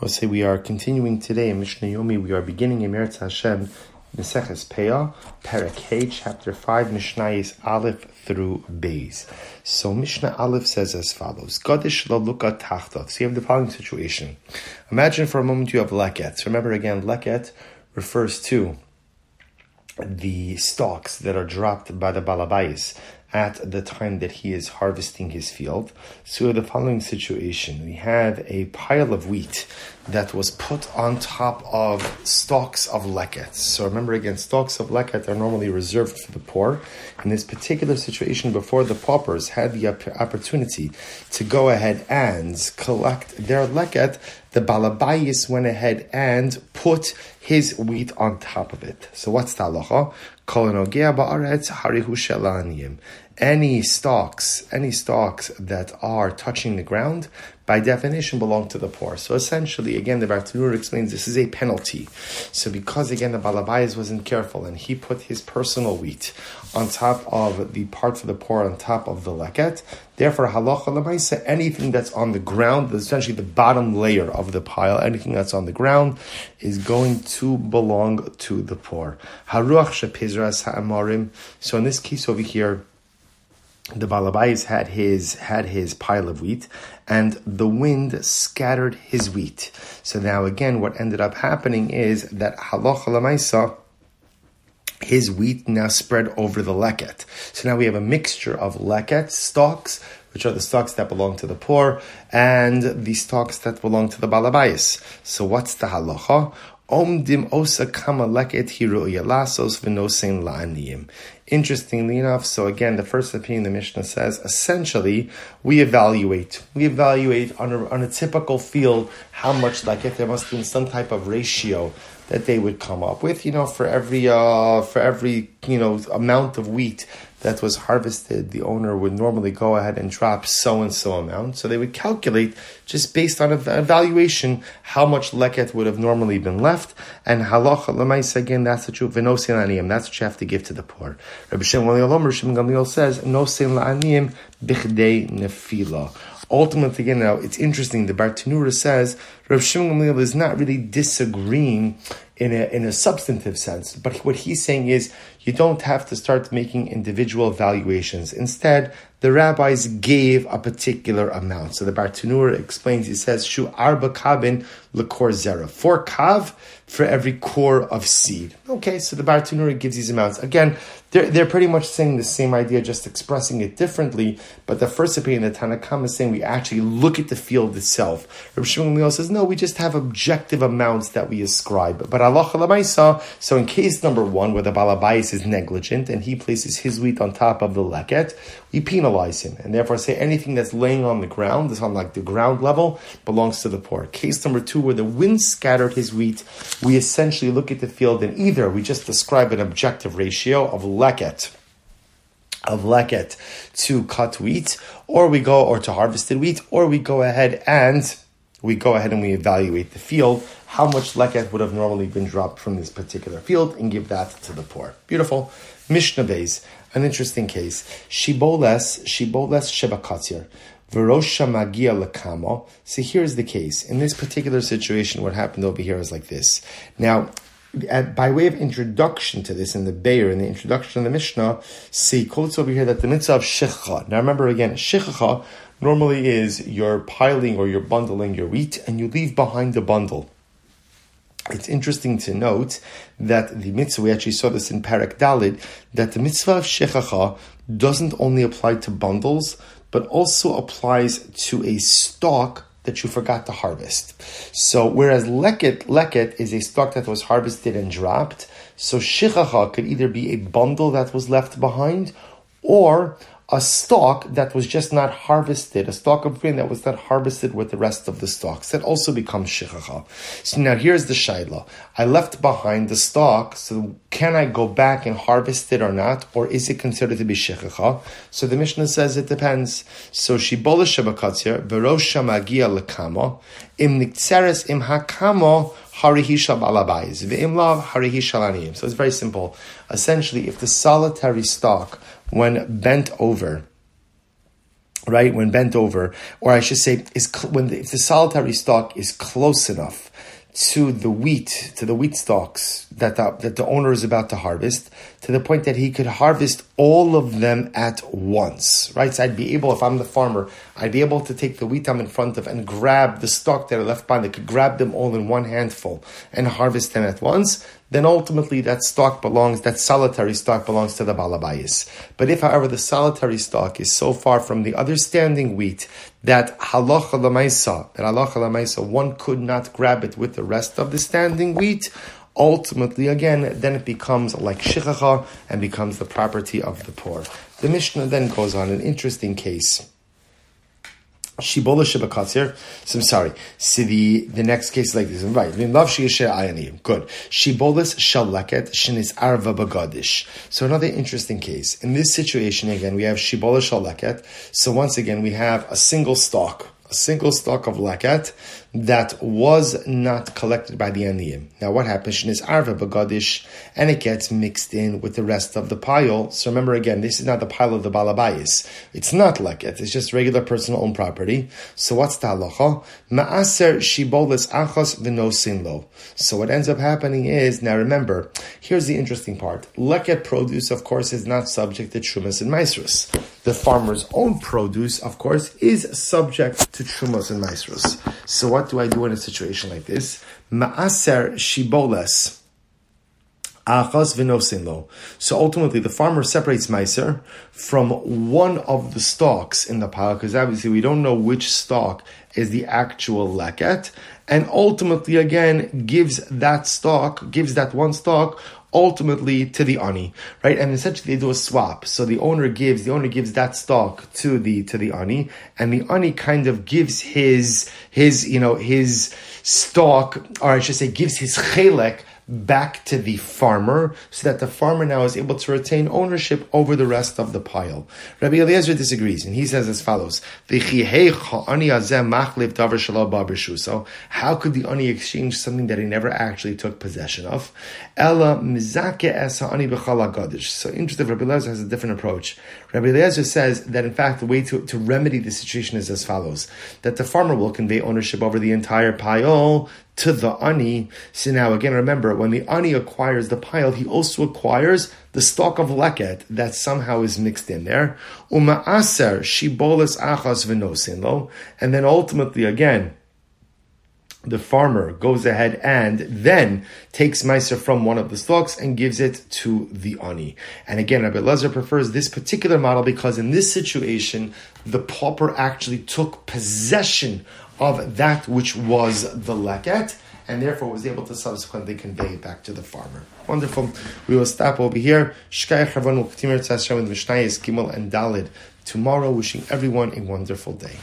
I would say we are continuing today in Mishnah Yomi. We are beginning in Meretz Hashem, Meseches Peah, Perek chapter 5, Mishnayis Aleph through Beis. So Mishnah Aleph says as follows, Gadish luka tachtot. So you have the following situation. Imagine for a moment you have leket. Remember again, leket refers to the stalks that are dropped by the balabais at the time that he is harvesting his field. So the following situation, we have a pile of wheat that was put on top of stalks of leket. So remember again, stalks of leket are normally reserved for the poor. In this particular situation, before the paupers had the opportunity to go ahead and collect their leket, the balabayis went ahead and put his wheat on top of it. So what's the halacha? Any stalks, any stalks that are touching the ground, by definition belong to the poor. So essentially, again, the Bartanur explains this is a penalty. So because again the Balabais wasn't careful and he put his personal wheat on top of the part for the poor on top of the leket, therefore halacha lemaisa, anything that's on the ground, essentially the bottom layer of the pile, anything that's on the ground is going to belong to the poor. Haruach shepizras ha'amarim. So in this case over here, the Balabais had his had his pile of wheat, and the wind scattered his wheat. So now again, what ended up happening is that halacha his wheat now spread over the leket. So now we have a mixture of leket stalks, which are the stalks that belong to the poor, and the stalks that belong to the balabais. So what's the halacha? Omdim osa kama leket la'aniyim. Interestingly enough, so again, the first opinion the Mishnah says, essentially, we evaluate. We evaluate on a, on a typical field how much leket there must be some type of ratio that they would come up with. You know, for every uh, for every you know amount of wheat that was harvested, the owner would normally go ahead and drop so and so amount. So they would calculate just based on an evaluation how much leket would have normally been left, and halacha lemais again. That's the truth. La'aniyim. That's what you have to give to the poor. Rabbi Shimon Gamliel says nosin la'aniyim bichdei nefila ultimately, again, now it's interesting. The Bartanura says Rav Shimon Gamliel is not really disagreeing in a, in a substantive sense, but what he's saying is you don't have to start making individual valuations. Instead, the rabbis gave a particular amount. So the Bartanura explains, he says, Shu arba kabin lekor zera. Four kav for every core of seed. Okay, so the Bartanura gives these amounts. Again, they're, they're pretty much saying the same idea, just expressing it differently. But the first opinion, the Tanakam is saying we actually look at the field itself. Rabbi Shimon says, no, we just have objective amounts that we ascribe. But Halacha Lemaisa, so in case number one, where the Balabais is negligent and he places his wheat on top of the leket, we penalize him and therefore say anything that's laying on the ground, that's on like the ground level, belongs to the poor. Case number two, where the wind scattered his wheat, we essentially look at the field and either we just describe an objective ratio of leket of leket to cut wheat, or we go or to harvested wheat, or we go ahead and we go ahead and we evaluate the field, how much leket would have normally been dropped from this particular field, and give that to the poor. Beautiful. Mishnah Beis, an interesting case. Shiboles, Shiboles Shebakatzir. Verosha Magia Lakamo. See, here's the case. In this particular situation, what happened over here is like this. Now, at, by way of introduction to this in the Bayer, in the introduction of the Mishnah, see, quotes over here that the mitzvah of Shecha. Now remember again, Shecha normally is you're piling or you're bundling your wheat and you leave behind the bundle. It's interesting to note that the mitzvah, we actually saw this in Parak Dalid, that the mitzvah of Shechacha doesn't only apply to bundles, but also applies to a stalk that you forgot to harvest. So whereas leket, leket is a stock that was harvested and dropped, so shichacha could either be a bundle that was left behind or a stalk that was just not harvested, a stalk of grain that was not harvested with the rest of the stalks. That also becomes shichacha. So now here's the shaila. I left behind the stalk, so can I go back and harvest it or not? Or is it considered to be shichacha? So the Mishnah says it depends. So shibola shabakatzir, verosha magia lekamo, im niktseres im hakamo, harihisha balabais, ve'im lav So it's very simple. Essentially, if the solitary stalk when bent over, right, when bent over, or I should say, is when the, if the solitary stalk is close enough to the wheat, to the wheat stalks that the, that the owner is about to harvest, to the point that he could harvest all of them at once, right? So I'd be able, if I'm the farmer, I'd be able to take the wheat I'm in front of and grab the stalk that are left behind. I could grab them all in one handful and harvest them at once then ultimately that stock belongs, that solitary stock belongs to the balabayis. But if, however, the solitary stock is so far from the other standing wheat that halacha lamaisa, that halacha lamaisa, one could not grab it with the rest of the standing wheat, ultimately, again, then it becomes like shichacha and becomes the property of the poor. The Mishnah then goes on an interesting case. Shibola Shibakatzir. So I'm sorry. See the, the next case like this. Right. Good. Shibolas Shaleket Shinis Arva Bagadish. So another interesting case. In this situation, again, we have Shibola Shaleket. So once again, we have a single stalk a single stalk of lakat that was not collected by the aniyim. Now, what happens? Is arva bagadish, and it gets mixed in with the rest of the pile. So remember again, this is not the pile of the balabayis. It's not lakat. It's just regular personal owned property. So what's the halacha? Maaser shibolis achos v'nosin lo. So what ends up happening is now remember. Here's the interesting part. Lakat produce, of course, is not subject to trumas and maasros. The farmer's own produce, of course, is subject to trumos and maasros. So what do I do in a situation like this? Maaser shiboles. So ultimately, the farmer separates meiser from one of the stalks in the pile, because obviously we don't know which stalk is the actual leket, and ultimately again gives that stalk, gives that one stalk ultimately to the ani, right? And essentially they do a swap. So the owner gives the owner gives that stock to the to the ani, and the ani kind of gives his his you know his stock, or I should say, gives his chelek back to the farmer so that the farmer now is able to retain ownership over the rest of the pile. Rabbi Eliezer disagrees and he says as follows, so how could the ani exchange something that he never actually took possession of? So interesting, Rabbi Eliezer has a different approach. Rabbi Eliezer says that in fact the way to, to remedy the situation is as follows, that the farmer will convey ownership over the entire pile to the ani. So now again, remember, when the ani acquires the pile, he also acquires the stock of leket that somehow is mixed in there. Uma aser shibolas achas v'nosin And then ultimately, again, the farmer goes ahead and then takes Meiser from one of the stalks and gives it to the Ani. And again, Rabbi Lezer prefers this particular model because in this situation, the pauper actually took possession of that which was the leket, and therefore was able to subsequently convey it back to the farmer. Wonderful. We will stop over here. Shkai Chavon will continue with Mishnayis, Gimel, and Dalid tomorrow. Wishing everyone a wonderful day.